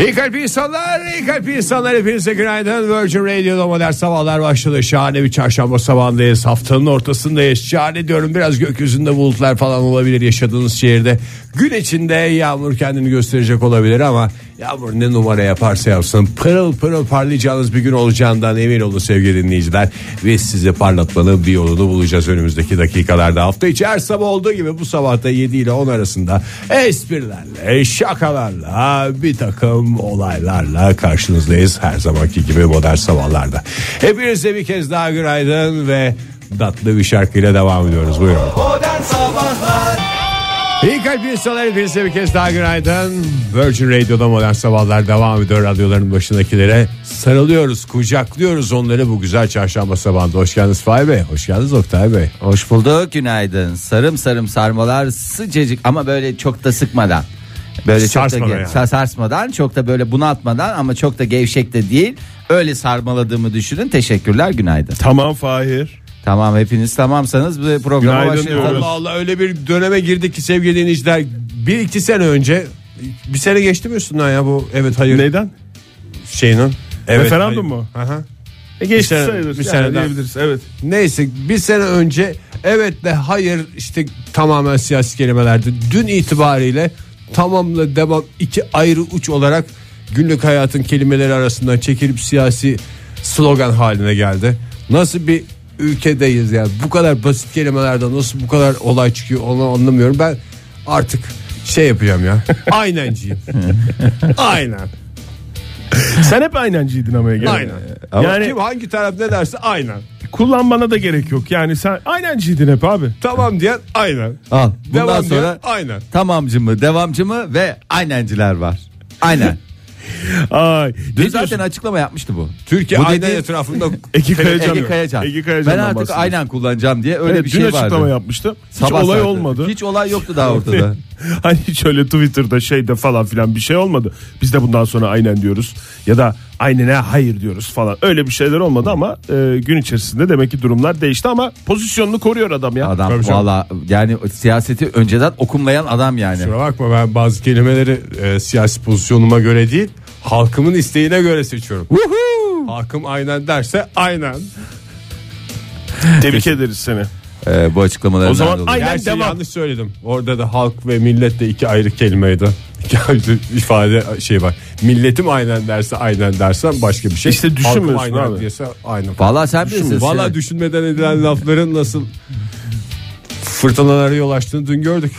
İyi kalp insanlar, iyi kalp insanlar hepinize günaydın. Virgin Radio'da modern sabahlar başladı. Şahane bir çarşamba sabahındayız. Haftanın ortasındayız. Şahane diyorum biraz gökyüzünde bulutlar falan olabilir yaşadığınız şehirde. Gün içinde yağmur kendini gösterecek olabilir ama yağmur ne numara yaparsa yapsın pırıl pırıl parlayacağınız bir gün olacağından emin olun sevgili dinleyiciler. Biz sizi parlatmanın bir yolunu bulacağız önümüzdeki dakikalarda. Hafta içi her sabah olduğu gibi bu sabahta 7 ile 10 arasında esprilerle, şakalarla, bir takım olaylarla karşınızdayız. Her zamanki gibi modern sabahlarda. Hepinize bir kez daha günaydın ve tatlı bir şarkıyla devam ediyoruz. Buyurun. Modern Sabahlar İyi kalp insanlar hepinize bir kez daha günaydın. Virgin Radio'da modern sabahlar devam ediyor. Radyoların başındakilere sarılıyoruz, kucaklıyoruz onları bu güzel çarşamba sabahında. Hoş geldiniz Fahir Bey, hoş geldiniz Oktay Bey. Hoş bulduk günaydın. Sarım sarım sarmalar sıcacık ama böyle çok da sıkmadan. Böyle çok da Sarsmadan yani. sa- sarsmadan çok da böyle bunaltmadan ama çok da gevşek de değil. Öyle sarmaladığımı düşünün. Teşekkürler günaydın. Tamam Fahir. Tamam hepiniz tamamsanız bu programa Günaydın başlayalım. diyoruz. Allah Allah öyle bir döneme girdik ki sevgili dinleyiciler. Bir iki sene önce bir sene geçti mi üstünden ya bu evet hayır Neyden? şeyinin. Evet, Referandum hayır. mu? Aha. E geçti Bir sene- sayılır. bir yani seneden. diyebiliriz. Evet. Neyse bir sene önce evet de hayır işte tamamen siyasi kelimelerdi. Dün itibariyle tamamla devam iki ayrı uç olarak günlük hayatın kelimeleri arasından çekilip siyasi slogan haline geldi. Nasıl bir ülkedeyiz yani bu kadar basit kelimelerden nasıl bu kadar olay çıkıyor onu anlamıyorum. Ben artık şey yapacağım ya aynenciyim. Aynen. Sen hep aynenciydin ama Ege. Aynen. Yani Kim hangi taraf ne derse aynen. Kullanmana da gerek yok. Yani sen aynenciydin hep abi. Tamam diyen aynen. Al bundan Devam sonra diyen aynen. tamamcı mı devamcı mı ve aynenciler var. Aynen. Ay. Dün zaten diyorsun? açıklama yapmıştı bu. Türkiye Bu aynen dediği- etrafında Ege Kayacan. Ege Kayacan. Ege Kayacan'dan ben artık aynen kullanacağım diye öyle Evet, bir dün şey açıklama vardı. yapmıştı. Hiç Sabah olay saati. olmadı. Hiç olay yoktu daha ortada. hani hiç öyle Twitter'da şeyde falan filan bir şey olmadı. Biz de bundan sonra aynen diyoruz. Ya da aynene hayır diyoruz falan. Öyle bir şeyler olmadı ama e, gün içerisinde demek ki durumlar değişti ama pozisyonunu koruyor adam ya. Adam Tabii valla yani siyaseti önceden okumlayan adam yani. Kusura bakma ben bazı kelimeleri e, siyasi pozisyonuma göre değil halkımın isteğine göre seçiyorum. Halkım aynen derse aynen. Tebrik ederiz seni. Ee, bu açıklamaları O zaman aynen Gerçi devam. yanlış söyledim. Orada da halk ve millet de iki ayrı kelimeydi. İki ayrı ifade şey var. Milletim aynen derse aynen dersen başka bir şey. İşte düşünmüyorsun Halkım aynen abi. diyese aynen. Valla sen bilirsin. Valla düşünmeden edilen lafların nasıl fırtınalara yol açtığını dün gördük.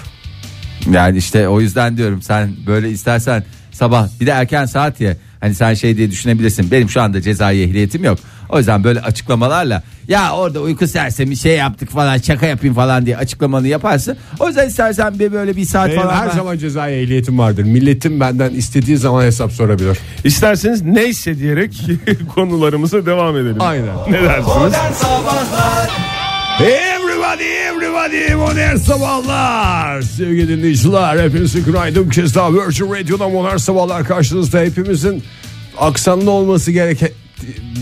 Yani işte o yüzden diyorum sen böyle istersen sabah bir de erken saat ya. Hani sen şey diye düşünebilirsin. Benim şu anda cezai ehliyetim yok. O yüzden böyle açıklamalarla ya orada uyku sersemi şey yaptık falan şaka yapayım falan diye açıklamanı yaparsın. O yüzden istersen bir böyle bir saat Benim falan. her ben- zaman cezai ehliyetim vardır. Milletim benden istediği zaman hesap sorabilir. İsterseniz neyse diyerek konularımıza devam edelim. Aynen. Ne dersiniz? Modern Sabahlar Everybody everybody modern sabahlar Sevgili dinleyiciler hepinize günaydın Bir kez daha Virgin Radio'da modern sabahlar karşınızda Hepimizin aksanlı olması gereken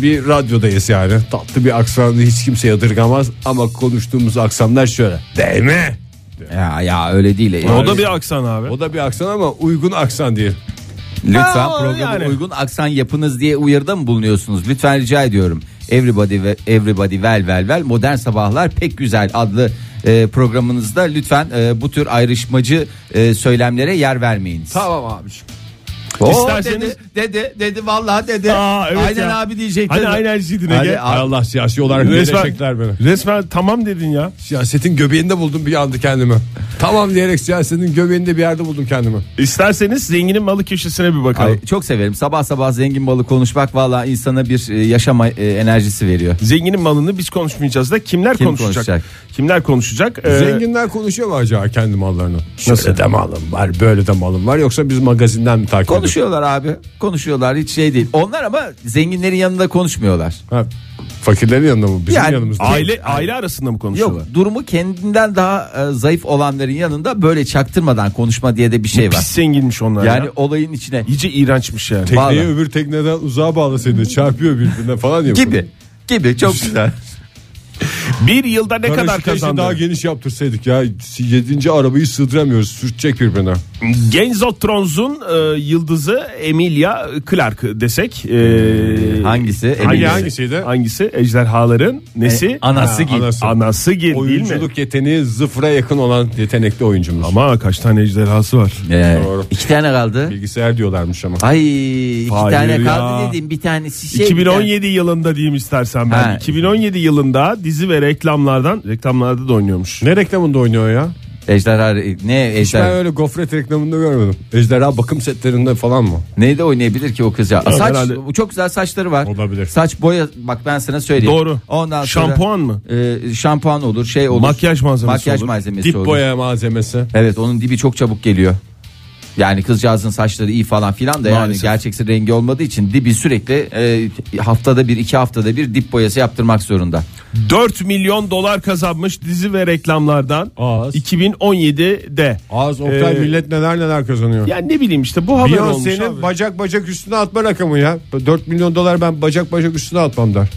bir radyodayız yani Tatlı bir aksanı hiç kimse yadırgamaz Ama konuştuğumuz aksanlar şöyle Değil mi? Ya, ya öyle değil. O da bir aksan abi. O da bir aksan ama uygun aksan değil Lütfen Ha, programa yani. uygun aksan yapınız diye uyarıda mı bulunuyorsunuz? Lütfen rica ediyorum. Everybody ve Everybody Well Well Well Modern Sabahlar pek güzel adlı e, programınızda lütfen e, bu tür ayrışmacı e, söylemlere yer vermeyiniz. Tamam abiciğim Oo, İsterseniz- dedi, dedi dedi vallahi dedi. Aa, evet aynen ya. abi diyecektin. Hani aynenciydin Hadi, Ege. Hay Allah siyasi olarak gelecekler beni resmen tamam dedin ya. Siyasetin göbeğinde buldum bir anda kendimi Tamam diyerek siyasetin göbeğinde bir yerde buldum kendimi İsterseniz zenginin malı köşesine bir bakalım. Ay, çok severim. Sabah sabah zengin balı konuşmak valla insana bir e, yaşama e, enerjisi veriyor. Zenginin malını biz konuşmayacağız da kimler Kim konuşacak? konuşacak? Kimler konuşacak? Ee, Zenginler konuşuyor mu acaba kendi mallarını? Şöyle de malım var böyle de malım var yoksa biz magazinden mi takip ediyoruz? Konuşuyorlar abi. Konuşuyorlar hiç şey değil. Onlar ama zenginlerin yanında konuşmuyorlar. Ha, fakirlerin yanında mı? Bizim Yani yanımızda. aile aile arasında mı konuşuyorlar? Yok durumu kendinden daha e, zayıf olanların yanında böyle çaktırmadan konuşma diye de bir şey var. Pis zenginmiş onlar Yani ya. olayın içine İyice iğrençmiş yani. Tekneyi Vallahi. öbür tekneden uzağa bağlasaydı çarpıyor birbirine falan ya. gibi gibi çok güzel. Bir yılda ne kadar Garaşı keşke kazandı? daha geniş yaptırsaydık ya. 7. arabayı sığdıramıyoruz. Sürtecek birbirine. Thrones'un e, yıldızı Emilia Clarke desek. e, Hangisi? Hangi, Emilia. hangisiydi? Hangisi? Ejderhaların nesi? E, anası gibi. anası. Anası Gil değil mi? Oyunculuk yeteneği sıfıra yakın olan yetenekli oyuncumuz. Ama kaç tane ejderhası var? Ee, Doğru. iki tane kaldı. Bilgisayar diyorlarmış ama. Ay iki Hayır tane ya. kaldı dedim bir tanesi şey. 2017 yılında diyeyim istersen ben. Ha. 2017 yılında dizi ve reklamlardan reklamlarda da oynuyormuş. Ne reklamında oynuyor ya? Ejderha ne Hiç ben ejderha öyle gofret reklamında görmedim. Ejderha bakım setlerinde falan mı? neyde oynayabilir ki o kız ya? Saç herhalde. çok güzel saçları var. Olabilir. Saç boya bak ben sana söyleyeyim. Doğru. Ondan sonra Şampuan mı? e, şampuan olur, şey olur. Makyaj malzemesi Makyaj olur. malzemesi Dip olur. boya malzemesi. Evet onun dibi çok çabuk geliyor. Yani kızcağızın saçları iyi falan filan da Maalesef. yani gerçeksi rengi olmadığı için dibi sürekli e, haftada bir iki haftada bir dip boyası yaptırmak zorunda. 4 milyon dolar kazanmış dizi ve reklamlardan Az. 2017'de. Az Oktay Ee, millet neler neler kazanıyor. Yani ne bileyim işte bu haber olmuş abi. Beyoncé'nin bacak bacak üstüne atma rakamı ya. 4 milyon dolar ben bacak bacak üstüne atmam der.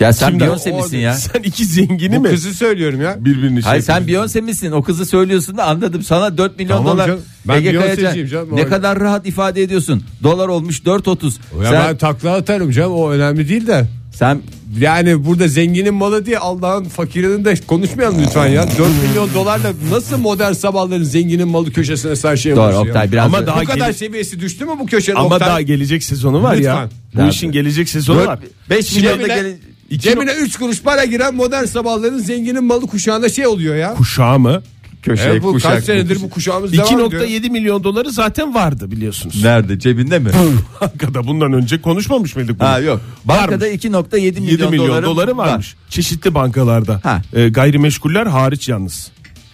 Ya sen Kimden? Beyoncé misin ya? Sen iki zengini Bu mi? kızı söylüyorum ya. Birbirini şey Hayır sen yapıyor. Beyoncé misin? O kızı söylüyorsun da anladım. Sana 4 milyon Tamam dolar. canım. Ben Ege Beyoncé'ciyim Kayacan, canım. Ne O- kadar rahat ifade ediyorsun. Dolar olmuş 4.30. Ya sen, ben takla atarım canım o önemli değil de. sen Yani burada zenginin malı diye Allah'ın fakirinin de konuşmayalım lütfen ya. 4 milyon dolarla nasıl modern sabahların zenginin malı köşesine sen şey doğru yapıyorsun Oktay biraz Ama da- daha Bu kadar seviyesi düştü mü bu köşenin Ama Oktay? daha gelecek sezonu var ya. Lütfen. Bu işin gelecek sezonu var. 5 milyon da Cebine, gelin. Cebine 3 kuruş para giren modern sabahların zenginin malı kuşağında şey oluyor ya. Kuşağı mı? Köşe Evet, bu kuşak. kaç senedir bu kuşağımız devam ediyor. 2.7 milyon doları zaten vardı biliyorsunuz. Nerede cebinde mi? Bankada bundan önce konuşmamış mıydık bunu? ha yok. Bankada 2.7 milyon, 7 milyon doları, doları varmış. Çeşitli bankalarda. Ha. Ee, gayrimeşguller hariç yalnız.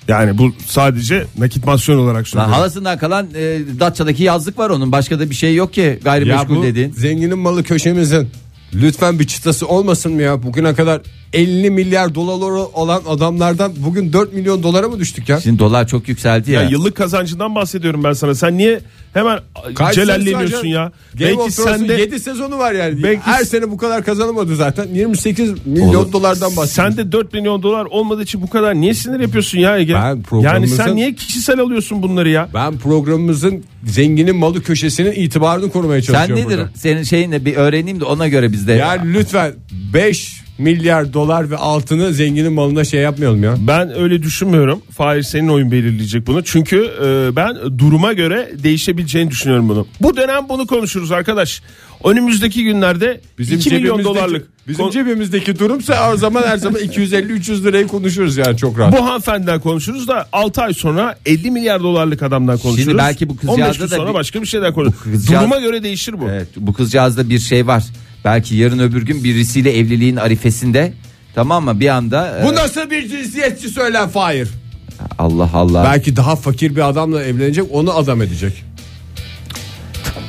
Yani bu sadece nakitmasyon olarak Lan söylüyorum. halasından kalan e, Datça'daki yazlık var onun. Başka da bir şey yok ki Ya gayrimeşgul bu dediğin. zenginin malı köşemizin lütfen bir çıtası olmasın mı ya? Bugüne kadar 50 milyar dolar olan adamlardan bugün 4 milyon dolara mı düştük ya? Şimdi dolar çok yükseldi ya. Ya yıllık kazancından bahsediyorum ben sana. Sen niye hemen Kaç celalleniyorsun ya? Game Belki of Thrones'un sen de 7 sezonu var yani. Belki- Her sene bu kadar kazanamadı zaten. 28 milyon Oğlum, dolardan bahsediyoruz. sen de 4 milyon dolar olmadığı için bu kadar niye sinir yapıyorsun ya Ege? Ben yani sen niye kişisel alıyorsun bunları ya? Ben programımızın zenginin malı köşesinin itibarını korumaya Sen çalışıyorum nedir? burada. Senin şeyin bir öğreneyim de ona göre biz de. Yani lütfen 5 milyar dolar ve altını zenginin malına şey yapmayalım ya. Ben öyle düşünmüyorum. Fahir senin oyun belirleyecek bunu. Çünkü e, ben duruma göre değişebileceğini düşünüyorum bunu. Bu dönem bunu konuşuruz arkadaş. Önümüzdeki günlerde 2 milyon cebimizdeki- dolarlık. Bizim Kon- cebimizdeki durumsa o zaman her zaman 250-300 lirayı konuşuruz yani çok rahat. bu hanımefendiden konuşuruz da 6 ay sonra 50 milyar dolarlık adamdan konuşuruz. belki bu 15 kızcağızda gün da sonra bir- başka bir şeyden konuşuruz. kızcağız- Duruma göre değişir bu. Evet, bu kızcağızda bir şey var. Belki yarın öbür gün birisiyle evliliğin arifesinde tamam mı bir anda Bu e, nasıl bir cinsiyetçi söylen Fahir? Allah Allah Belki daha fakir bir adamla evlenecek onu adam edecek.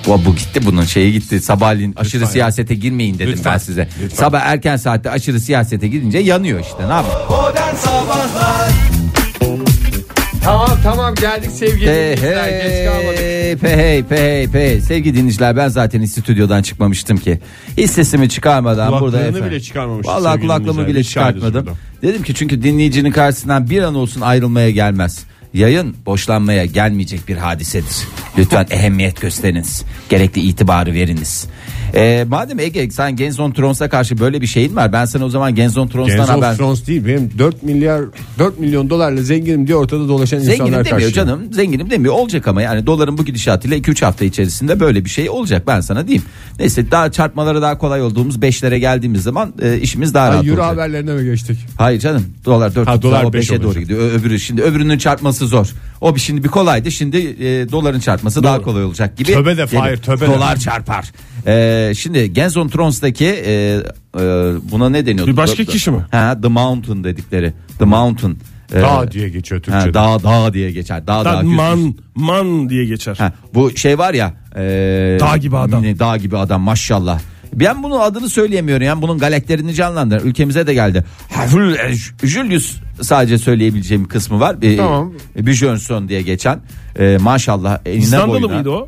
bu, bu gitti bunun şeyi gitti sabahleyin aşırı ya. siyasete girmeyin dedim Lütfen, ben size. lütfen. Sabah erken saatte aşırı siyasete gidince yanıyor işte ne yapayım. Tamam tamam geldik sevgili Hey dinleyiciler geç kalmadık. hey pe hey pe hey pe sevgili dinleyiciler ben zaten stüdyodan çıkmamıştım ki. Hiç sesimi çıkarmadan burada efendim. bile çıkarmamışız Vallahi sevgili kulaklığımı bile çıkartmadım. Dedim ki çünkü dinleyicinin karşısından bir an olsun ayrılmaya gelmez. Yayın boşlanmaya gelmeyecek bir hadisedir. Lütfen ehemmiyet gösteriniz. Gerekli itibarı veriniz. Ee, madem Ege sen Games on Thrones'a karşı böyle bir şeyin var. Ben sana o zaman Games on Thrones'tan Games haber... of Thrones değil benim 4 milyar 4 milyon dolarla zenginim diye ortada dolaşan Zenginim insanlar demiyor karşı. canım. Zenginim demiyor. Olacak ama yani doların bu gidişatıyla 2-3 hafta içerisinde böyle bir şey olacak ben sana diyeyim. Neyse daha çarpmaları daha kolay olduğumuz 5'lere geldiğimiz zaman e, işimiz daha Ha, rahat Euro olacak. haberlerine mi geçtik? Hayır canım dolar 4 Ha, dolar o beş 5'e doğru gidiyor. Ö- Öbürü şimdi öbürünün çarpması zor. O bir şimdi bir kolaydı. Şimdi e, doların çarpması daha kolay olacak gibi. Töbe de geliyor. Fahir, töbe de. Dolar çarpar. E, şimdi Games on Thrones'taki e, e, buna ne deniyordu? Bir başka The- kişi mi? Ha, The Mountain dedikleri. The Mountain. E, Dağ diye geçiyor Ha, Türkçe'de. dağ dağ diye geçer. Dağ dağ. Man man diye geçer. Ha, bu şey var ya. e, Dağ gibi adam. ne, Dağ gibi adam maşallah. Ben bunun adını söyleyemiyorum yani bunun galakterini canlandır. Ülkemize de geldi. Hafül Julius sadece söyleyebileceğim kısmı var. E, Tamam. e, Björnsson diye geçen. E, maşallah İzlandalı boyuna. mıydı o?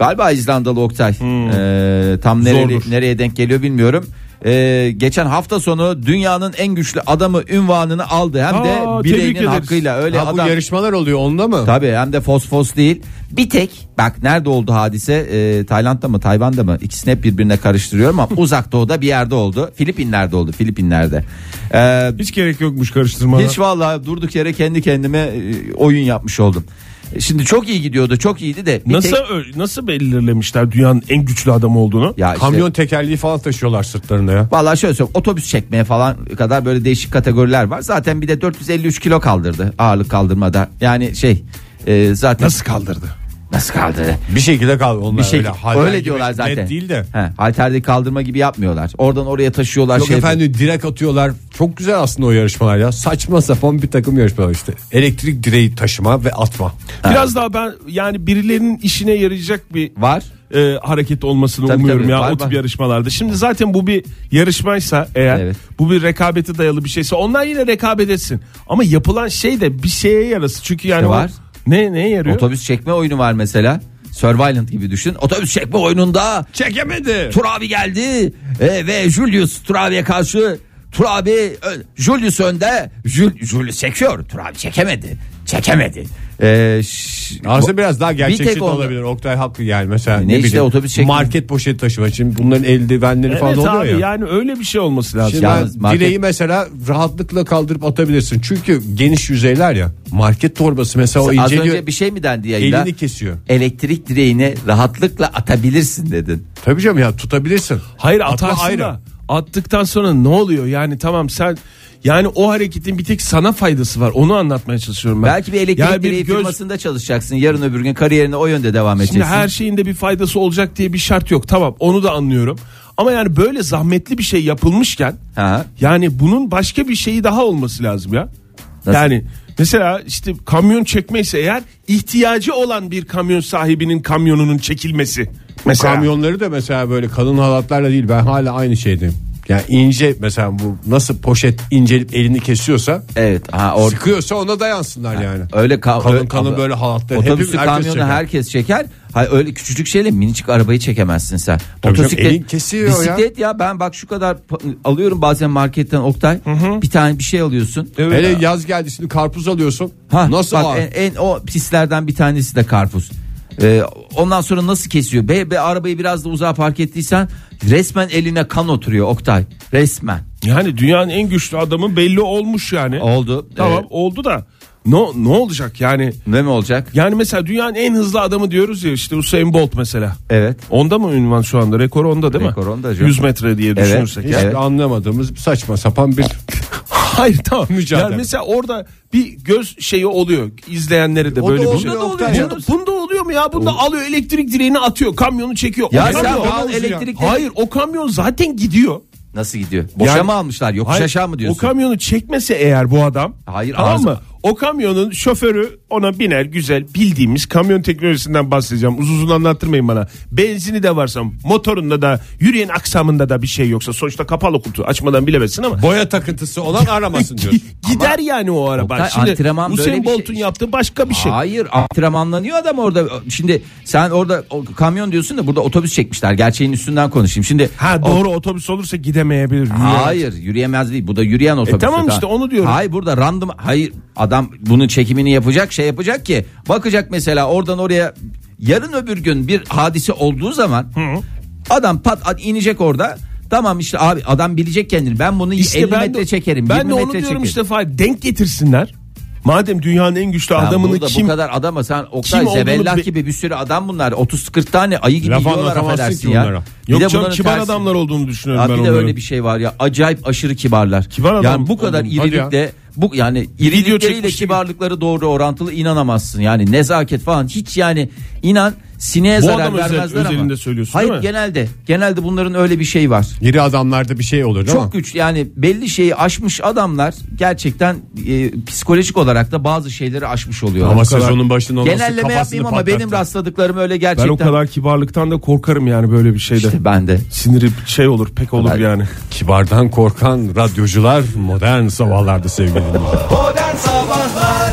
Galiba İzlandalı Oktay. E, tam nereli, nereye denk geliyor bilmiyorum. e, geçen hafta sonu dünyanın en güçlü adamı ünvanını aldı. Hem de Aa, bileğinin ederiz. hakkıyla öyle Ha, bu adam. yarışmalar oluyor onda mı? Tabii hem de fosfos değil. Bir tek bak nerede oldu hadise? Ee, Tayland'da mı Tayvan'da mı? İkisini hep birbirine karıştırıyorum ama uzak doğuda bir yerde oldu. Filipinler'de oldu. Filipinler'de. Ee, Hiç gerek yokmuş karıştırmana. hiç vallahi durduk yere kendi kendime e, oyun yapmış oldum. Şimdi çok iyi gidiyordu. Çok iyiydi de. bir Nasıl tek- ö- nasıl belirlemişler dünyanın en güçlü adamı olduğunu? ya işte, Kamyon tekerleği falan taşıyorlar sırtlarında ya. Vallahi şöyle söyleyeyim otobüs çekmeye falan kadar böyle değişik kategoriler var. Zaten bir de 453 kilo kaldırdı ağırlık kaldırmada. Yani şey e, zaten Nasıl kaldırdı? Nasıl kaldırdı? Bir şekilde kal onlar Bir şey öyle. öyle, halter gibi diyorlar net zaten. değil de. He, halterde kaldırma gibi yapmıyorlar. Oradan oraya taşıyorlar Yok şey. efendim direk atıyorlar. Çok güzel aslında o yarışmalar ya. Saçma sapan bir takım yarışmalar işte. Elektrik direği taşıma ve atma. Biraz daha ben yani birilerinin işine yarayacak bir var. e, hareket olmasını Tabii, umuyorum tabii, ya var, o tip var. yarışmalarda. Şimdi zaten bu bir yarışmaysa eğer Evet. bu bir rekabete dayalı bir şeyse onlar yine rekabet etsin. Ama yapılan şey de bir şeye yarası. Çünkü yani İşte o- var. Ne neye yarıyor? Otobüs çekme oyunu var mesela. Survivalent gibi düşün. Otobüs çekme oyununda Çekemedi. Tur abi geldi e, ve Julius Tur abiye karşı Tur abi ö- Julius önde Jul, Julius çekiyor Tur abi çekemedi çekemedi e, ş- Aslında biraz daha gerçekçi tek de onda- olabilir. Oktay haklı yani mesela Ne ne, işte bileyim, otobüs çekme- market poşeti taşıma için bunların eldivenleri Evet falan oluyor abi ya. yani öyle bir şey olması lazım. Şimdi Yalnız ben market- direği mesela rahatlıkla kaldırıp atabilirsin. Çünkü geniş yüzeyler ya. Market torbası mesela o az inceliyor. önce bir şey mi dendi yayında? Elini kesiyor. Elektrik direğini rahatlıkla atabilirsin dedin. Tabii canım ya tutabilirsin. Hayır Atma atarsın ayrı. da attıktan sonra ne oluyor? Yani tamam sen yani o hareketin bir tek sana faydası var. Onu anlatmaya çalışıyorum ben. Belki bir elektrik Yani direği göz- firmasında çalışacaksın. Yarın öbür gün kariyerine o yönde devam edeceksin. Şimdi her şeyin de bir faydası olacak diye bir şart yok. Tamam onu da anlıyorum. Ama yani böyle zahmetli bir şey yapılmışken Ha. yani bunun başka bir şeyi daha olması lazım ya. Nasıl? Yani mesela işte kamyon çekmeyse eğer ihtiyacı olan bir kamyon sahibinin kamyonunun çekilmesi. Mesela Kamyonları da mesela böyle kalın halatlarla değil ben hala aynı şeydeyim. Yani ince mesela bu nasıl poşet incelip elini kesiyorsa Evet. Ha, or- sıkıyorsa ona dayansınlar yani. öyle ka- Kalın kalın böyle halatlar. Otobüsü kamyonu çeker. herkes çeker. Hayır öyle küçücük şeyle minicik arabayı çekemezsin sen. Tabii canım, elin kesiyor ya. bisiklet ya. ben bak şu kadar alıyorum bazen marketten Oktay. Bir tane bir şey alıyorsun. Hele yaz geldi şimdi karpuz alıyorsun. Ha, nasıl bak, ağır? en, en o pislerden bir tanesi de karpuz. Ee, ondan sonra nasıl kesiyor? Be, be arabayı biraz da uzağa park ettiysen resmen eline kan oturuyor Oktay. Resmen. yani dünyanın en güçlü adamı belli olmuş yani. Oldu. Tamam Ee, oldu da ne ne olacak yani? ne mi olacak? Yani mesela dünyanın en hızlı adamı diyoruz ya işte Usain Bolt mesela. Evet. Onda mı ünvan şu anda? Rekor onda değil Rekor mi? onda canım. 100 metre diye Evet. düşünürsek. Hiç ya. Evet. anlamadığımız saçma sapan bir Hayır tamam. Mücadele. Yani mesela orada bir göz şeyi oluyor. İzleyenleri de O böyle da bir şey. da oluyor Bunda, bunda oluyor mu ya? Bunda alıyor elektrik direğini atıyor. Kamyonu çekiyor. Ya O sen ya. elektrikleri Hayır o kamyon zaten gidiyor. nasıl gidiyor? Boşa Yani- mı almışlar? Yokuş Hayır, aşağı mı diyorsun? O kamyonu çekmese eğer bu adam. Hayır, Tamam arıza- mı? O kamyonun şoförü ona biner güzel bildiğimiz kamyon teknolojisinden bahsedeceğim. Uzun uzun anlattırmayın bana. Benzini de varsa motorunda da yürüyen aksamında da bir şey yoksa sonuçta kapalı kutu açmadan bilemezsin ama. boya takıntısı olan aramasın diyorsun. Gider yani o araba. Oktay, Şimdi antrenman böyle Usain şey- Bolt'un yaptığı başka bir şey. Hayır antrenmanlanıyor adam orada. Şimdi sen orada o kamyon diyorsun da burada otobüs çekmişler. Gerçeğin üstünden konuşayım. Şimdi Ha doğru otobüs olursa gidemeyebilir. Hayır yürüyemez değil. Bu da yürüyen otobüs. E, tamam işte, onu diyorum. Hayır burada random. Hayır adam bunun çekimini yapacak şey yapacak ki. Bakacak mesela oradan oraya yarın öbür gün bir hadise olduğu zaman adam pat at inecek orada. Tamam işte abi adam bilecek kendini. Ben bunu 50 metre çekerim. Ben 20 de onu metre diyorum çekerim. işte Fahir denk getirsinler. Madem dünyanın en güçlü Ya adamını burada kim bu kadar adama sen Oktay Zebellah be- gibi bir sürü adam bunlar 30-40 tane ayı gibi Laf yiyorlar affedersin ya. onlara. Bir Yok de canım kibar tersi- adamlar olduğunu düşünüyorum Abi ben bir de onların. öyle bir şey var ya acayip aşırı kibarlar. Kibar adam yani bu kadar irilikle bu yani irilikleriyle kibarlıkları doğru orantılı inanamazsın. Yani nezaket falan hiç yani inan sineğe Bu zarar adam özel- vermezler ama. söylüyorsun Hayır değil mi? genelde genelde bunların öyle bir şey var. İri adamlarda bir şey olur değil Çok mi? güç yani belli şeyi aşmış adamlar gerçekten e, psikolojik olarak da bazı şeyleri aşmış oluyorlar. Ama kadar- sezonun başında nasıl Genelleme yapmayayım ama patlattı. benim rastladıklarım öyle Ben gerçekten. o kadar kibarlıktan da korkarım yani böyle bir şeyde. İşte ben de. Siniri şey olur pek olur Ben- yani. Kibardan korkan radyocular modern sabahlarda sevgili Cô đang.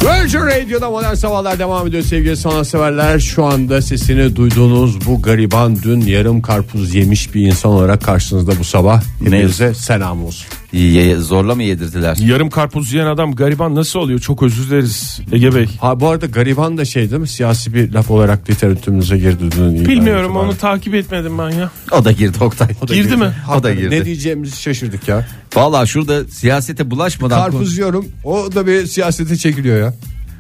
Virgin Radio'da modern sabahlar devam ediyor sevgili sanatseverler. Şu anda sesini duyduğunuz bu gariban dün yarım karpuz yemiş bir insan olarak karşınızda bu sabah. Hepinize selam olsun. Ye- zorla mı yedirdiler? Yarım karpuz yiyen adam gariban nasıl oluyor? Çok özür dileriz Ege Bey. Ha bu arada gariban da şey değil mi? Siyasi bir laf olarak literatürümüze girdi dün. Bilmiyorum onu takip etmedim ben ya. O da girdi Oktay. O da Girdi mi? O da girdi. Ne diyeceğimizi şaşırdık ya. Vallahi şurada siyasete bulaşmadan Karpuz yiyorum. O da bir siyasete çekiliyor ya.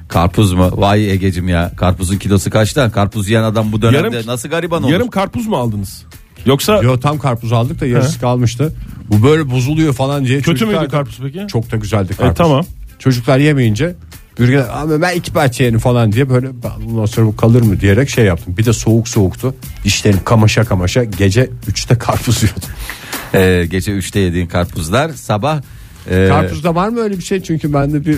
Karpuz mu? Vay Egecim ya. Karpuzun kilosu kaçta? Karpuz yiyen adam bu dönemde Yarım- nasıl gariban olur? Yarım karpuz mu aldınız? Yoksa Yo tam karpuz aldık da yarısı kalmıştı. Bu böyle bozuluyor falan diye. kötü çocuklar müydü karpuz peki? Çok da güzeldi karpuz. E, tamam. Çocuklar yemeyince Bürgen ama ben iki parça yerim falan diye böyle "Ben bundan sonra bu kalır mı diyerek şey yaptım. Bir de soğuk soğuktu. Dişlerim kamaşa kamaşa gece 3'te karpuz yiyordum. Ee, gece 3'te yediğin karpuzlar sabah e, Karpuzda var mı öyle bir şey? Çünkü bende bir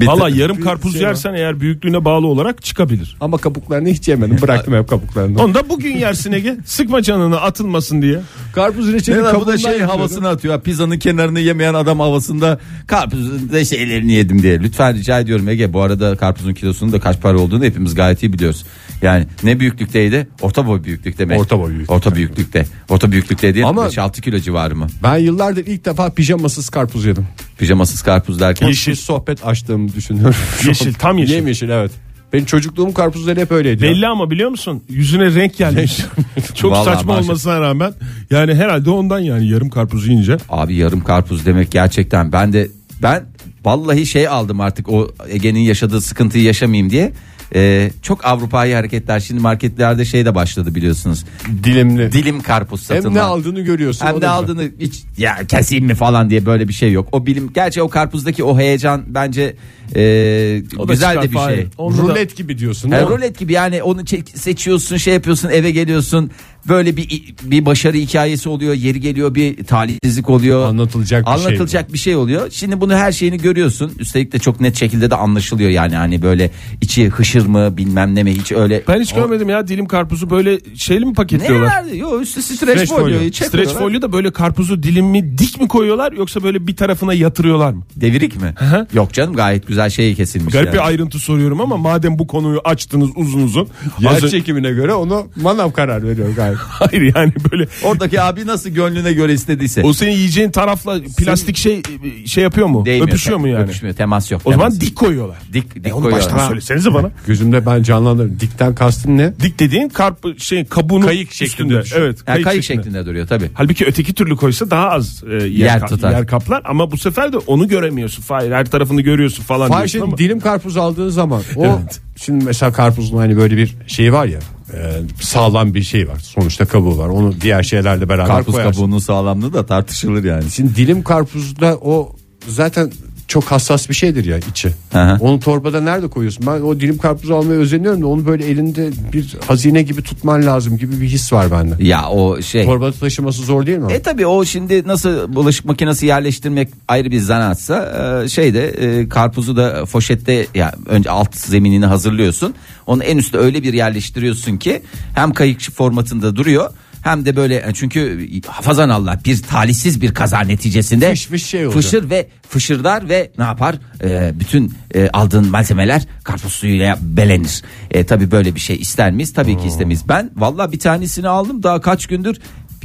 bir- Valla yarım bir karpuz şey var. yersen eğer büyüklüğüne bağlı olarak çıkabilir. ama kabuklarını hiç yemedim. Bıraktım hep kabuklarını. Onu da bugün yersin Ege. Sıkma canını atılmasın diye. Karpuz reçeli Ne lan bu da kabuğundan şey yapıyorum. havasını atıyor. Pizzanın kenarını yemeyen adam havasında karpuzun da şeylerini yedim diye. Lütfen rica ediyorum Ege. Bu arada karpuzun kilosunun da kaç para olduğunu hepimiz gayet iyi biliyoruz. Yani ne büyüklükteydi? Orta boy büyüklükte mi? Orta boy büyüklükte. Orta büyüklükte. Orta büyüklükte değil Ama- 5-6 kilo civarı mı? Ben yıllardır ilk defa pijamasız karpuz yedim. Pijamasız karpuz derken. Yeşil sohbet açtığımı düşünüyorum. Yeşil, tam yeşil. Yemyeşil evet. Benim çocukluğum karpuzları hep öyleydi. Belli ama biliyor musun? Yüzüne renk gelmiş. Çok Vallahi saçma maşallah. olmasına rağmen. Yani herhalde ondan yani yarım karpuz yiyince. Abi yarım karpuz demek gerçekten ben de ben vallahi şey aldım artık o Ege'nin yaşadığı sıkıntıyı yaşamayayım diye. Ee, çok Avrupa'yı hareketler şimdi marketlerde şey de başladı biliyorsunuz. Dilimli. Dilim karpuz satılma. Hem ne aldığını görüyorsun. Hem da de güzel. aldığını hiç ya keseyim mi falan diye böyle bir şey yok. O bilim gerçi o karpuzdaki o heyecan bence e, O da güzel de bir şey. Onda da- Rulet gibi diyorsun. Mi? rulet gibi yani onu seçiyorsun şey yapıyorsun eve geliyorsun böyle bir bir başarı hikayesi oluyor yeri geliyor bir talihsizlik oluyor Anlatılacak bir şey anlatılacak bir şey oluyor şimdi bunu her şeyini görüyorsun üstelik de çok net şekilde de anlaşılıyor yani hani böyle içi hışır mı bilmem ne mi hiç öyle Ben hiç görmedim ya dilim karpuzu böyle şeyli mi ne paketliyorlar? verdi yok üstü streç, Streç folyo. folyoyu çek Streç folyo da böyle karpuzu dilimi dik mi koyuyorlar yoksa böyle bir tarafına yatırıyorlar mı? devirik mi hı. yok canım gayet güzel şey kesilmiş Garip yani. bir ayrıntı soruyorum ama madem bu konuyu açtınız uzun uzun. Yer Az çekimine göre onu manav karar veriyor gayet. Hayır yani böyle oradaki abi nasıl gönlüne göre istediyse o senin yiyeceğin tarafla plastik şey şey yapıyor mu? Değmiyor, Öpüşüyor mu yani? öpüşmüyor temas yok O zaman temas. dik koyuyorlar. dik, dik E onu koyuyorlar. baştan söylesenize bana. Gözümde ben canlandırdım. Dikten kastın ne? Dik dediğin karp şey kabuğunun Kayık şeklinde üstünde. düşün. Evet, Yani kayık, şeklinde duruyor tabi Halbuki öteki türlü koysa daha az e, yer, Yer tutar. yer kaplar ama bu sefer de onu göremiyorsun. Hayır her tarafını görüyorsun falan Fahişe'nin ama. dilim karpuz aldığın zaman o Evet. şimdi mesela karpuzun hani böyle bir şeyi var ya e, sağlam bir şey var. Sonuçta kabuğu var. Onu diğer şeylerle beraber Karpuz koyarsın. kabuğunun sağlamlığı da tartışılır yani. Şimdi dilim karpuzda o zaten çok hassas bir şeydir ya içi. Hı. Onu torbada nerede koyuyorsun? Ben o dilim karpuzu almaya özeniyorum da onu böyle elinde bir hazine gibi tutman lazım gibi bir his var bende. Ya o şey. Torbada taşıması zor değil mi? E tabi o şimdi nasıl bulaşık makinesi yerleştirmek ayrı bir zanaatsa e, şeyde e, karpuzu da foşette ya önce alt zeminini hazırlıyorsun. Onu en üstte öyle bir yerleştiriyorsun ki hem kayık formatında duruyor hem de böyle e, çünkü hafazan Allah bir talihsiz bir kaza neticesinde Fış fış şey olacak. fışır ve fışırdar ve ne yapar E, bütün e, aldığın malzemeler karpuz suyuyla belenir. E, tabi böyle bir şey ister miyiz? Tabii ki istemeyiz. Ben valla bir tanesini aldım daha kaç gündür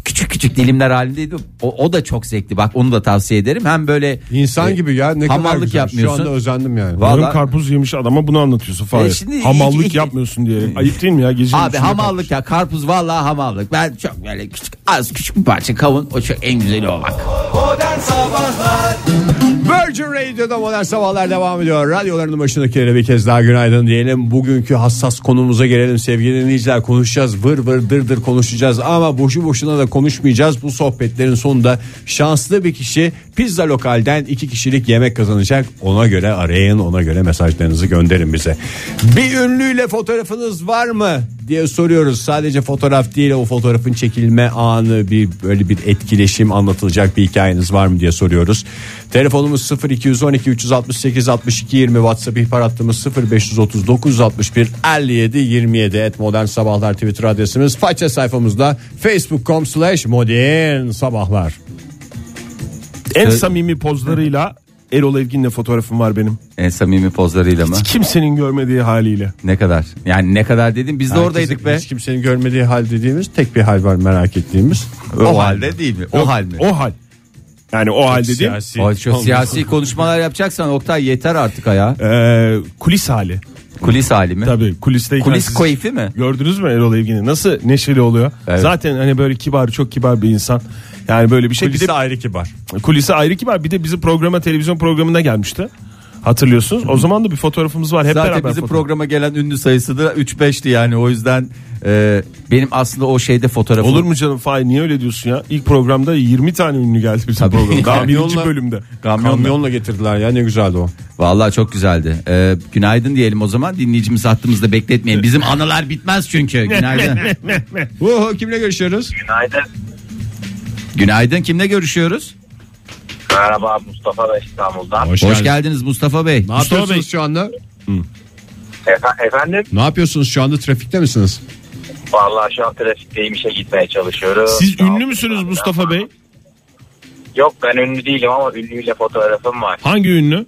küçük küçük dilimler halindeydi. O, o da çok zevkli bak onu da tavsiye ederim. Hem böyle İnsan e, gibi ya ne kadar hamallık güzel. yapmıyorsun. Şu anda özendim yani. Vallahi- Yarım karpuz yemiş adama bunu anlatıyorsun Fahir. E şimdi Hamallık yapmıyorsun diyerek. Ayıp değil mi ya? Gecenin Abi üstüne hamallık ya karpuz vallahi hamallık. Ben çok böyle küçük az küçük bir parça kavun o çok en güzeli o bak. Modern Sabahlar Virgin Radio'da modern sabahlar devam ediyor. Radyolarının başındakilere bir kez daha günaydın diyelim. Bugünkü hassas konumuza gelelim sevgili dinleyiciler. Konuşacağız vır vır dır dır konuşacağız ama boşu boşuna da konuşmayacağız. Bu sohbetlerin sonunda şanslı bir kişi pizza lokalden iki kişilik yemek kazanacak. Ona göre arayın ona göre mesajlarınızı gönderin bize. Bir ünlüyle fotoğrafınız var mı diye soruyoruz. Sadece fotoğraf değil o fotoğrafın çekilme anı bir böyle bir etkileşim anlatılacak bir hikayeniz var mı diye soruyoruz. Telefonumuz 0212 368 62 20 WhatsApp ihbar hattımız 0530 961 57 27 et modern sabahlar Twitter adresimiz faça sayfamızda facebook.com slash modern sabahlar. En samimi pozlarıyla Erol Evgin'le fotoğrafım var benim. En samimi pozlarıyla mı? Kimsenin görmediği haliyle. Ne kadar? Yani ne kadar dedim biz de oradaydık be. Hiç kimsenin görmediği hal dediğimiz tek bir hal var merak ettiğimiz. O, halde değil mi? O hal mi? O hal. Yani o hal dediğim Siyasi. O çok siyasi konuşmalar yapacaksan Oktay yeter artık ya. e, kulis hali. Kulis hali mi? Tabii kulisteyken Kulis keyfi mi? Gördünüz mü Erol Evgin'i? Nasıl neşeli oluyor? Evet. Zaten hani böyle kibar çok kibar bir insan. Yani böyle bir şey. Kulisi bir de ayrı kibar. kulisi ayrı kibar. Bir de bizim programa televizyon programına gelmişti. Hatırlıyorsunuz. O zaman da bir fotoğrafımız var. Hep Zaten beraber bizim fotoğraf. programa gelen ünlü sayısı da 3-5'ti yani o yüzden e, benim aslında o şeyde fotoğrafım. Olur mu canım Fahir niye öyle diyorsun ya? İlk programda 20 tane ünlü geldi bizim Tabii. programa. Daha birinci bölümde. Kamyonla. Kamyonla getirdiler ya ne güzeldi o. Vallahi çok güzeldi. E, günaydın diyelim o zaman dinleyicimiz hattımızda bekletmeyin. Bizim anılar bitmez çünkü. Günaydın. Oho, kimle görüşüyoruz? Günaydın. günaydın kimle görüşüyoruz? Merhaba Mustafa da İstanbul'dan. Hoş, Hoş geldin. geldiniz Mustafa Bey. Ne Mustafa yapıyorsunuz Bey. şu anda? Efe- efendim? Ne yapıyorsunuz şu anda trafikte misiniz? Vallahi şu an trafikteyim işe gitmeye çalışıyorum. Siz ünlü müsünüz Mustafa Bey? Yok ben ünlü değilim ama ünlüyle fotoğrafım var. Hangi ünlü?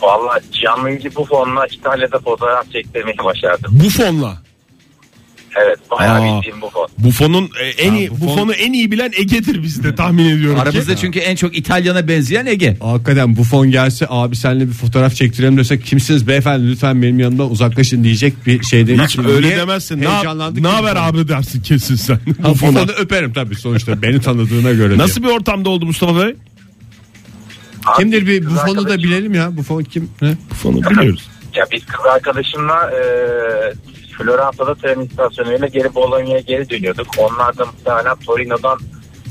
Vallahi canlı bu fonla İtalya'da fotoğraf çektirmeyi başardım. Bufon'la. Evet bayağı Aa. bildiğim bu fon. Bufon'un e, en iyi Buffon- Bufon'u en iyi bilen Ege'dir bizde tahmin ediyorum Aramızda ki. çünkü en çok İtalyan'a benzeyen Ege. Hakikaten bu fon gelse abi seninle bir fotoğraf çektirelim desek kimsiniz beyefendi lütfen benim yanımdan uzaklaşın diyecek bir şey değil. Hiç öyle demezsin. Ne, Heyecanlandık. ne haber abi dersin kesin sen. Ha, bu Bufon'a. fonu öperim tabii sonuçta beni tanıdığına göre. Nasıl bir ortamda oldu Mustafa Bey? Abi, Kimdir bir bu kız fonu da bilelim ya. Bu fon kim? Ne? Bufon'u biliyoruz. Ya biz kız arkadaşımla e, Floransa'da tren istasyonuyla geri Bolonya'ya geri dönüyorduk. Onlar da muhtemelen Torino'dan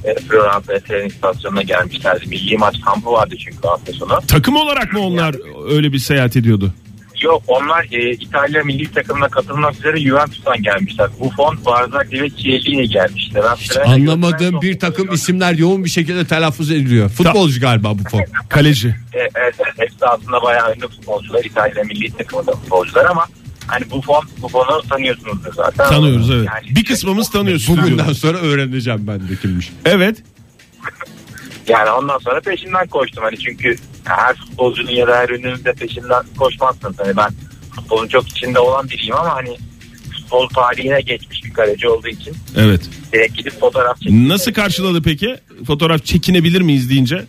e, Floransa'ya tren istasyonuna gelmişlerdi. Milli maç kampı vardı çünkü hafta sonu. Takım olarak mı onlar öyle bir seyahat ediyordu? Yok onlar e, İtalya milli takımına katılmak üzere Juventus'tan gelmişler. Buffon, Barzagli ve Chiellini'ye gelmişler. Hiç anlamadığım bir takım isimler yoğun bir şekilde telaffuz ediliyor. Futbolcu galiba bu fon. Kaleci. Evet, evet, hepsi aslında bayağı ünlü futbolcular. İtalya milli takımında futbolcular ama hani Buffon, Buffon'u tanıyorsunuzdur zaten. Tanıyoruz evet. Yani- Bir kısmımız tanıyor Bugünden sonra öğreneceğim ben de kimmiş. Evet. Yani ondan sonra peşinden koştum. Hani çünkü her futbolcunun ya da her ünlünün de peşinden koşmazsınız. Hani ben futbolun çok içinde olan biriyim ama hani futbol tarihine geçmiş bir kaleci olduğu için Evet. direkt gidip fotoğraf çektim. Nasıl karşıladı peki? Fotoğraf çekinebilir miyiz deyince?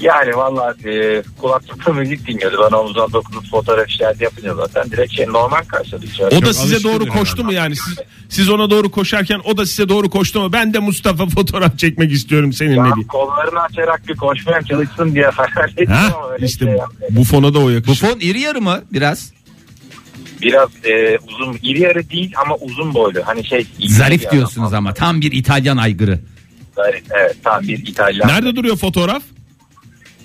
Yani valla e, kulaklıkta müzik dinliyordu. Ben omuzdan dokunup fotoğraf işareti yapınca zaten direkt şey normal karşıladı. içeri. O da size doğru koştu mu yani? Siz, siz ona doğru koşarken o da size doğru koştu mu? Ben de Mustafa fotoğraf çekmek istiyorum seninle diye. kollarını açarak bir koşmaya çalışsın diye hayal ettim Ha? ama öyle İşte şey bu, fona da o Bu yakışır. fon iri yarı mı biraz? Biraz e, uzun, iri yarı değil ama uzun boylu. Hani şey. iyi bir Zarif adam. diyorsunuz ama tam bir İtalyan aygırı. Zarif, evet tam bir İtalyan. Nerede duruyor fotoğraf?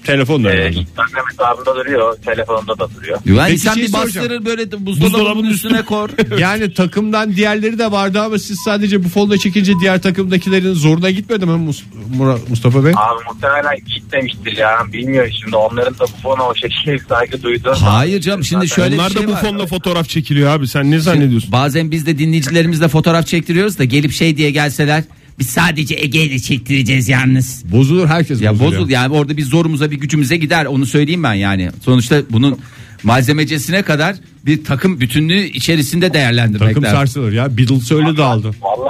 Telefonla Ee, herhalde. Instagram hesabında duruyor. Telefonunda da duruyor. Yani Peki sen şey bir soracağım. bastırır böyle de Buzdolabının buzdolabının üstüne kor. Yani takımdan diğerleri de vardı ama siz sadece bu fonda çekince diğer takımdakilerin zoruna gitmedi mi Mus- Mura- Mustafa Bey? Abi muhtemelen gitmemiştir ya. Bilmiyorum şimdi onların da bu fona o şekilde saygı duydu. Hayır canım, şimdi şöyle- Onlar bir da şey bu var. fonla fotoğraf çekiliyor abi. Sen ne zannediyorsun? Bazen biz de dinleyicilerimizle fotoğraf çektiriyoruz da gelip şey diye gelseler biz sadece Ege ile çektireceğiz yalnız. Bozulur herkes Ya bozuluyor. bozul yani orada bir zorumuza bir gücümüze gider onu söyleyeyim ben yani. Sonuçta bunun malzemecesine kadar bir takım bütünlüğü içerisinde değerlendirmek Takım lazım. sarsılır ya. Beatles öyle dağıldı. Valla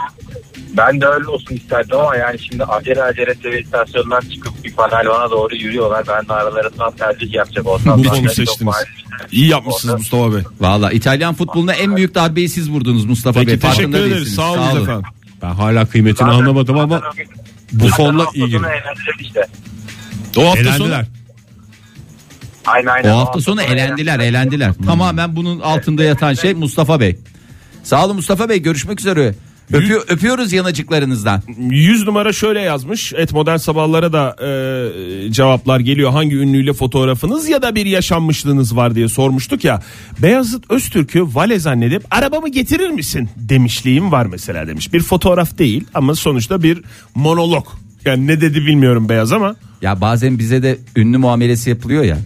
ben de öyle olsun isterdim ama yani şimdi acele acele TV istasyonundan çıkıp bir panel bana doğru yürüyorlar. Ben de aralarından tercih yapacak olsam. Bu çok seçtiniz. İyi yapmışsınız Orada- Mustafa Bey. Valla İtalyan futboluna en büyük darbeyi siz vurdunuz Mustafa Peki Bey. teşekkür Farkında ederiz. değilsiniz. Sağ olun efendim. Ben hala kıymetini Zaten- anlamadım ama bu fonla ilgili. işte. O hafta sonu Elendiler. Aynen aynen. O hafta sonu elendiler elendiler. Tamamen bunun altında yatan şey Mustafa Bey. Sağ olun Mustafa Bey görüşmek üzere. Öpüyor, öpüyoruz yanacıklarınızdan. 100 numara şöyle yazmış. Et modern sabahlara da e, cevaplar geliyor. Hangi ünlüyle fotoğrafınız ya da bir yaşanmışlığınız var diye sormuştuk ya. Beyazıt Öztürk'ü vale zannedip arabamı getirir misin demişliğim var mesela demiş. Bir fotoğraf değil ama sonuçta bir monolog. Yani ne dedi bilmiyorum Beyaz ama Ya bazen bize de ünlü muamelesi yapılıyor ya.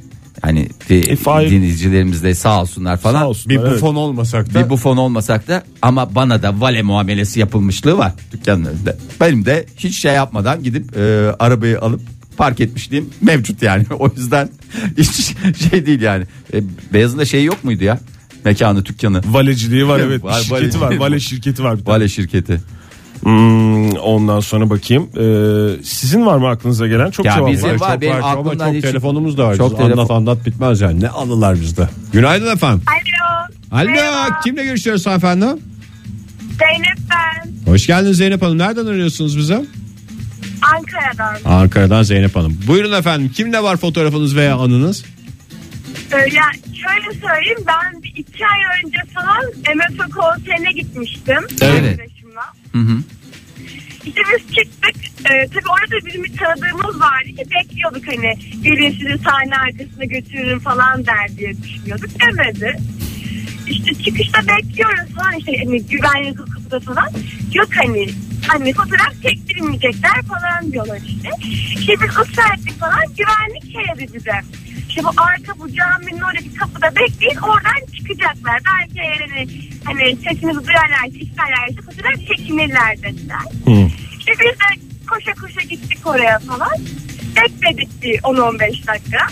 Hani di- E, dinleyicilerimiz de sağ olsunlar falan. Sağ olsun. Bir Evet. bu fon olmasak da Bir bu fon olmasak da ama bana da vale muamelesi yapılmışlığı var dükkanın önünde. Benim de hiç şey yapmadan gidip e, arabayı alıp park etmişliğim mevcut yani. O yüzden hiç şey değil yani. E, Beyaz'ın da şeyi yok muydu ya? Mekanı, dükkanı. Valeciliği var evet. Var, şirketi vale- var. Vale şirketi var bir tane. Vale şirketi. Hmm, ondan sonra bakayım. Ee, sizin var mı aklınıza gelen? Çok Ya cevap bizim var. var, çok benim var ama aklımdan çok hiç- telefonumuz da var. Çok telefon- Anlat anlat bitmez yani. Ne anılar bizde. Günaydın efendim. Alo. Alo Merhaba. kimle görüşüyoruz efendim? Zeynep ben. Hoş geldiniz Zeynep Hanım. Nereden arıyorsunuz bize? Ankara'dan. Ankara'dan Zeynep Hanım. Buyurun efendim. Kimle var fotoğrafınız veya anınız? Ee, ya şöyle söyleyeyim ben bir iki ay önce falan MFÖ konserine gitmiştim. Evet. Hı hı. İşte çıktık. Ee, tabii orada bizim bir tanıdığımız vardı ki bekliyorduk hani gelin sizi sahne arkasına götürürüm falan der diye düşünüyorduk. Demedi. İşte çıkışta bekliyoruz falan işte hani güvenlik kapıda falan. Yok hani hani fotoğraf çektirmeyecekler falan diyorlar işte. İşte biz ısrar falan güvenlik şey bize. İşte bu arka bu caminin oradaki kapıda bekleyin oradan çıkacaklar. Belki eğer hani, sesinizi duyarlarsa isterlerse fotoğraf çekinirler dediler. İşte biz de koşa koşa gittik oraya falan. Bekledik bir 10-15 dakika.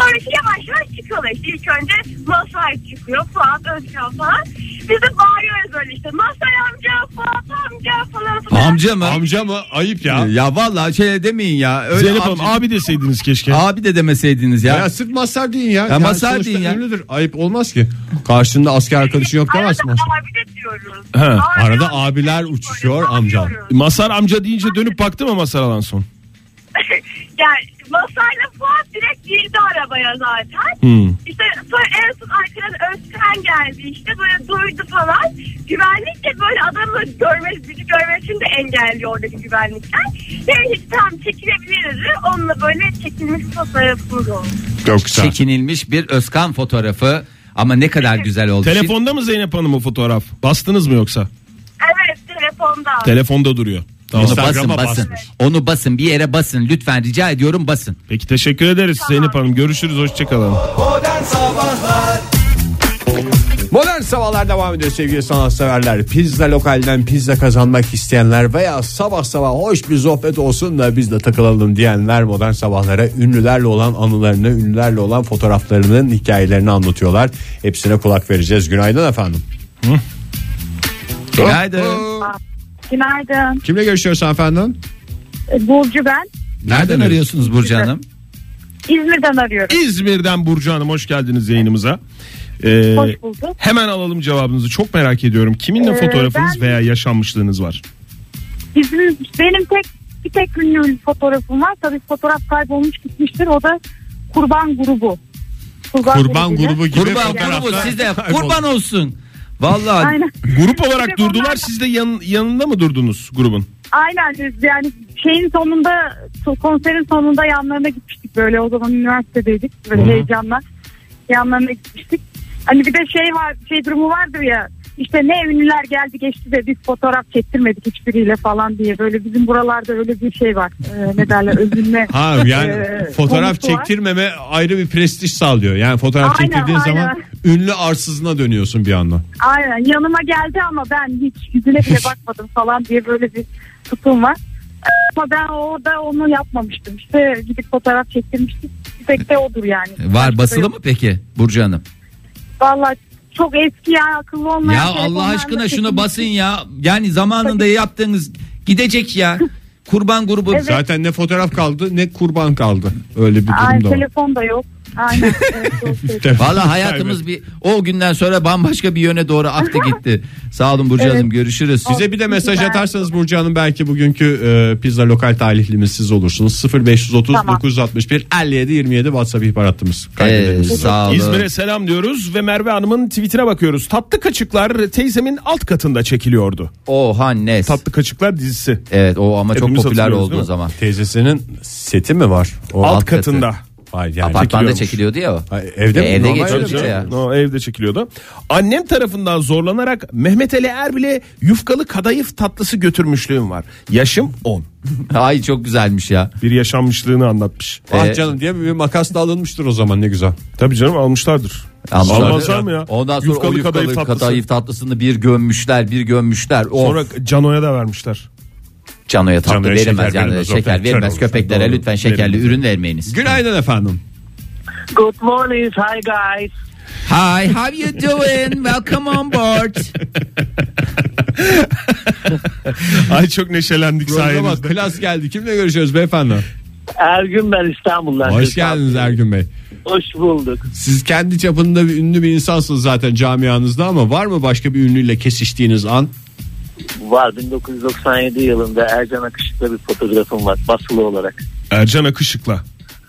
Sonra işte yavaş yavaş çıkıyorlar işte. İlk önce Masar çıkıyor, Fuat Özkan falan. Biz de bağırıyoruz böyle işte. Masar amca, Fuat amca falan. falan. Amca mı? Amca mı? Ayıp ya. Ya vallahi şey demeyin ya. Öyle Zeynep Hanım amca- abi deseydiniz keşke. Abi de demeseydiniz ya. Ya, sırf Mazhar deyin ya. Ya Mazhar sonuçta deyin ya. Ünlüdür. Ayıp olmaz ki. Karşında asker arkadaşın yok Arada demez mi? abi de diyoruz. Ha, Abi arada abiler uçuşuyor, amcam. Masar amca deyince dönüp baktı mı Masar Alanson? Yani Masar'la Fuat direkt girdi arabaya zaten. Hmm. İşte sonra en son arkadan Özkan geldi işte böyle duydu falan. Güvenlik de böyle adamı görmez, bizi görmesini de engelliyor oradaki güvenlikler. Yani hiç tam çekilebiliriz. Onunla böyle çekilmiş fotoğrafımız oldu. Çok güzel. Çekinilmiş bir Özkan fotoğrafı ama ne kadar güzel oldu. Telefonda mı Zeynep Hanım o fotoğraf? Bastınız mı yoksa? Evet telefonda. Telefonda duruyor. Tamam. Onu basın Instagram'a basın. basmış. Onu basın bir yere basın lütfen rica ediyorum basın. Peki teşekkür ederiz Zeynep Hanım. Görüşürüz hoşçakalın. Modern Sabahlar Modern sabahlar devam ediyor sevgili sanatseverler. Pizza lokalden pizza kazanmak isteyenler veya sabah sabah hoş bir sohbet olsun da biz de takılalım diyenler modern sabahlara ünlülerle olan anılarını, ünlülerle olan fotoğraflarının hikayelerini anlatıyorlar. Hepsine kulak vereceğiz. Günaydın efendim. Günaydın. Günaydın. Kimle görüşüyoruz efendim? Burcu ben. Nereden arıyorsunuz Burcu Hanım? İzmir'den arıyorum. İzmir'den Burcu Hanım hoş geldiniz yayınımıza. Ee, Hoş bulduk. Hemen alalım cevabınızı. Çok merak ediyorum. Kiminle Ee, fotoğrafınız ben- veya yaşanmışlığınız var? Bizim, benim tek bir tek ünlü fotoğrafım var. Tabii fotoğraf kaybolmuş gitmiştir. O da kurban grubu. Kurban grubuyla. grubu gibi Kurban fotoğraflar grubu sizde kurban olsun. Vallahi Aynen. Grup olarak durdular. onlar- Siz de yan, yanında mı durdunuz grubun? Aynen yani şeyin sonunda konserin sonunda yanlarına gitmiştik böyle o zaman üniversitedeydik böyle heyecanla yanlarına gitmiştik. Hani bir de şey var şey durumu vardır ya işte ne ünlüler geldi geçti de biz fotoğraf çektirmedik hiçbiriyle falan diye böyle bizim buralarda öyle bir şey var ee, ne derler övünme. Ha yani Ee, fotoğraf konusu var. çektirmeme ayrı bir prestij sağlıyor. Yani fotoğraf Aynen, çektirdiğin aynen. zaman ünlü arsızına dönüyorsun bir anda. Aynen yanıma geldi ama ben hiç yüzüne bile bakmadım falan diye böyle bir tutum var. Ama ben orada onu yapmamıştım. İşte gidip fotoğraf çektirmiştik. Tek de odur yani. var Başka basılı mı peki Burcu Hanım? Vallahi çok eski ya akıllı olmayan. Ya Allah aşkına şunu basın ya. Yani zamanında yaptığınız gidecek ya. Kurban grubu. Evet. Zaten ne fotoğraf kaldı ne kurban kaldı. Öyle bir Ay, durumda var. telefon da yok. Aynen. Evet. Valla hayatımız bir o günden sonra bambaşka bir yöne doğru aktı gitti. Sağ olun Burcu Evet. Hanım görüşürüz. Bize bir de mesaj atarsanız Burcu Hanım belki bugünkü e, pizza lokal talihlimiz siz olursunuz. 0530 Tamam. 961 57 27 WhatsApp ihbar hattımız. Ee, sağ olun. İzmir'e selam diyoruz ve Merve Hanım'ın tweetine bakıyoruz. Tatlı Kaçıklar teyzemin alt katında çekiliyordu. Oha ne? Tatlı Kaçıklar dizisi. Evet o ama çok Hepimiz popüler hatırlıyoruz, oldu değil o mi? zaman. Teyzesinin seti mi var? O alt alt katı. Hayır, yani Apartmanda çekiliyormuş. çekiliyordu ya o. Ha, evde mi? E, evde Normal geçiyordu evde. ya. O evde çekiliyordu. Annem tarafından zorlanarak Mehmet Ali Erbil'e yufkalı kadayıf tatlısı götürmüşlüğüm var. Yaşım 10. Ay çok güzelmiş ya. Bir yaşanmışlığını anlatmış. Ah Ee, canım diye bir makas da alınmıştır o zaman ne güzel. Tabii canım almışlardır. Almışlar. Almazlar mı ya? Ondan sonra Yufkalı o yufkalı kadayıf kadayıf, tatlısı. tatlısını bir gömmüşler bir gömmüşler. Of. Sonra Cano'ya da vermişler. Canoya tatlı Canoya verilmez şeker yani verilmez, o şeker verilmez olur. köpeklere Doğru. lütfen şekerli Verilmez. ürün vermeyiniz. Günaydın efendim. Good morning, hi guys. Hi, how you doing? Welcome on board. Ay çok neşelendik Programa sayenizde. klas geldi. Kimle görüşüyoruz beyefendi? Ergün ben İstanbul'dan. Hoş geldiniz Ergün Bey. Hoş bulduk. Siz kendi çapında bir ünlü bir insansınız zaten camianızda ama var mı başka bir ünlüyle kesiştiğiniz an? Var 1997 yılında Ercan Akışık'la bir fotoğrafım var basılı olarak. Ercan Akışık'la.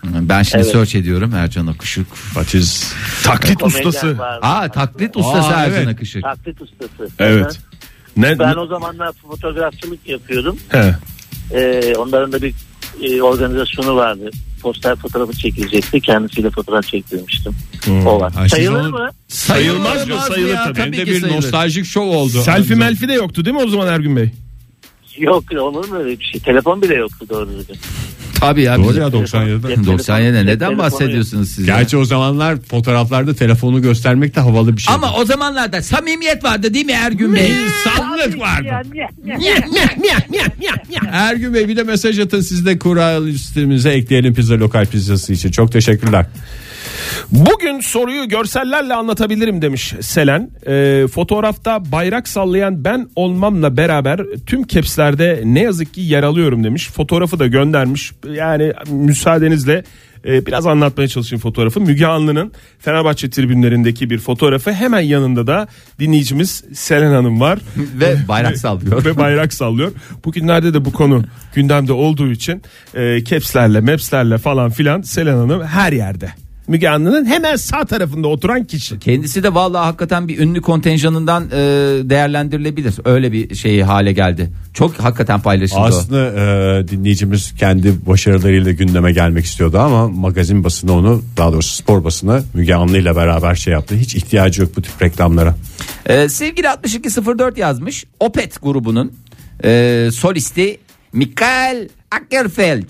Ben şimdi Evet. search ediyorum Ercan Akışık. Patiz. Taklit Komedyen ustası. var. Aa taklit ustası Aa, Ercan evet. Akışık. Taklit ustası. Evet. Ne? Ben o zamanlar fotoğrafçılık yapıyordum. He. Ee, onların da bir e, organizasyonu vardı. Poster fotoğrafı çekilecekti. Kendisiyle fotoğraf çektirmiştim. O var. Ha, siz Sayılır onu- mı? Sayılmaz mı? mı Sayılır ya? tabii. Hem de ki bir sayılır. nostaljik şov oldu. Selfie melfi de yoktu değil mi o zaman Ergün Bey? Yok olur mu öyle bir şey? Telefon bile yoktu doğru düzgün. Tabii ya. Doğru ya 97'de. Telefon- 97'de neden bahsediyorsunuz siz? ya? Gerçi o zamanlar fotoğraflarda telefonu göstermek de havalı bir şey. Ama o zamanlarda samimiyet vardı değil mi Ergün Bey? insanlık vardı. Ergün Bey bir de mesaj atın siz de kura listemize ekleyelim pizza lokal pizzası için. Çok teşekkürler. Bugün soruyu görsellerle anlatabilirim demiş Selen. Ee, fotoğrafta bayrak sallayan ben olmamla beraber tüm kepslerde ne yazık ki yer alıyorum demiş. Fotoğrafı da göndermiş. Yani müsaadenizle e, biraz anlatmaya çalışayım fotoğrafı. Müge Anlı'nın Fenerbahçe tribünlerindeki bir fotoğrafı. Hemen yanında da dinleyicimiz Selen Hanım var. Ve bayrak sallıyor. Ve bayrak sallıyor. Bugünlerde de bu konu gündemde olduğu için e, kepslerle, mepslerle falan filan Selen Hanım her yerde. Müge Anlı'nın hemen sağ tarafında oturan kişi. Kendisi de vallahi hakikaten bir ünlü kontenjanından e, değerlendirilebilir. Öyle bir şey hale geldi. Çok hakikaten paylaşıldı. Aslında e, dinleyicimiz kendi başarılarıyla gündeme gelmek istiyordu ama magazin basını onu daha doğrusu spor basını Müge Anlı ile beraber şey yaptı. Hiç ihtiyacı yok bu tip reklamlara. Ee, sevgili 6204 yazmış. Opet grubunun e, solisti Mikael Ackerfeld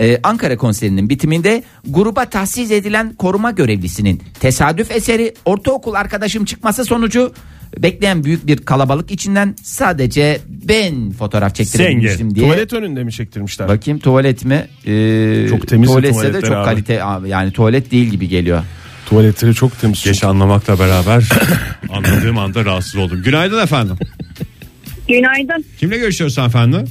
e, Ankara konserinin bitiminde gruba tahsis edilen koruma görevlisinin tesadüf eseri ortaokul arkadaşım çıkması sonucu bekleyen büyük bir kalabalık içinden sadece ben fotoğraf çektirebilmiştim diye. Tuvalet önünde mi çektirmişler? Bakayım tuvalet mi? Ee, Çok temiz tuvaletse de çok abi. kalite yani tuvalet değil gibi geliyor. Tuvaletleri çok temiz. Geç anlamakla beraber anladığım anda rahatsız oldum. Günaydın efendim. Günaydın. Kimle görüşüyoruz efendim?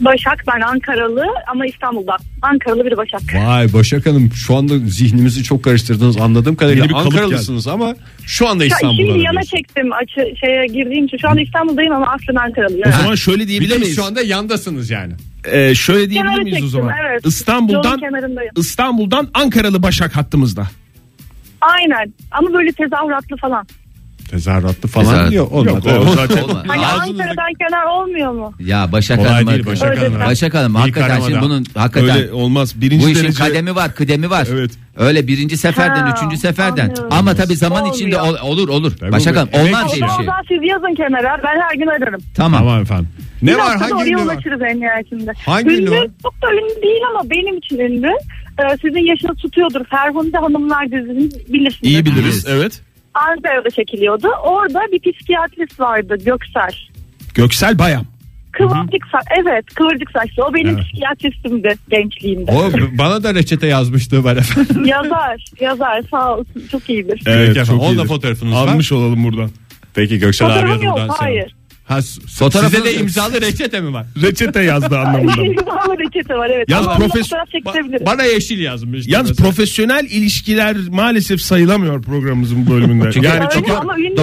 Başak ben Ankaralı ama İstanbul'da. Ankaralı bir Başak. Vay Başak Hanım şu anda zihnimizi çok karıştırdınız anladığım kadarıyla Yeni bir kalıp Ankaralısınız ama şu anda İstanbul'da. şimdi yana çektim açı, şeye girdiğim için. Şu anda İstanbul'dayım ama aslen Ankaralıyım. O zaman şöyle diyebilir miyiz? şu anda yandasınız yani. Ee, şöyle diyebilir Kenara miyiz o çektim, zaman? evet. İstanbul'dan. İstanbul'dan Ankaralı Başak hattımızda. Aynen ama böyle tezahüratlı falan. Tezahüratlı falan Tezahürat. diyor. Olmadı. Yok, o zaten-. Hani Ağzınızda- Ankara'dan kenar olmuyor mu? Ya Başak Kolay Hanım. değil Başak Hanım. Başak Hanım İlk hakikaten şimdi aramada. bunun hakikaten Öyle olmaz. Birinci bu işin derece kademi var, kıdemi var. Evet. Öyle birinci seferden, Ha, üçüncü seferden. anlıyorum. Ama tabii zaman Olmuyor. içinde ol- olur olur. Tabii Başak Hanım olmaz O diye bir zaman şey. daha siz yazın kenara ben her gün ararım. Tamam. Tamam efendim. Ne Bir var haftada hangi oraya ünlü var? ulaşırız en nihayetinde. Hangi ünlü var? Çok da ünlü değil ama benim için ünlü. Ee, sizin yaşınız tutuyordur. Ferhunde Hanımlar dizisini bilirsiniz. iyi biliriz. Evet. Ankara'da çekiliyordu. Orada bir psikiyatrist vardı Göksel. Göksel Bayam. Kıvırcık sa- evet kıvırcık saçlı. O benim psikiyatristimdi gençliğimde. O bana da reçete yazmıştı ben efendim. yazar yazar sağ olsun çok iyidir. Evet efendim. çok Onun da fotoğrafınız var. Almış olalım buradan. Peki Göksel abiye Fotoğrafım yok buradan selam. hayır. Ha, Fotoğrafınız size de yok. imzalı reçete mi var? Reçete yazdı anlamında. Ama reçete var evet. Yalnız Ama profes- fotoğraf. Bana yeşil yazmış. Yalnız Mesela. profesyonel ilişkiler maalesef sayılamıyor programımızın bu bölümünde. Çünkü- yani Öyle çünkü ama ünlü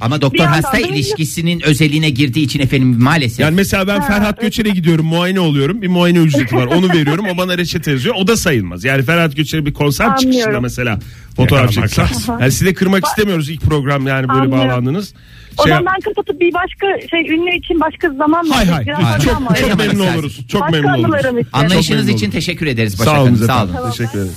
ama Bir doktor yandan hasta da ünlü. ilişkisinin özeline girdiği için efendim maalesef. yani mesela ben Ferhat Göçer'e gidiyorum muayene oluyorum. Bir muayene ücreti var. Onu veriyorum. O bana reçete yazıyor. O da sayılmaz. Yani Ferhat Göçer'e bir konser Anlıyorum. çıkışında mesela fotoğraf Yakalamak lazım. Yani sizi de kırmak istemiyoruz ilk program yani böyle Anlıyorum. bağlandınız. O Şey- zaman ben kapatıp bir başka şey ünlü için başka zaman mı? hay hay. Başka Çok, ama. çok memnun oluruz. Çok Başka memnun oluruz. Anlayışınız memnun için teşekkür ederiz Başak Sağ olun. Sağ olun. Teşekkür ederim.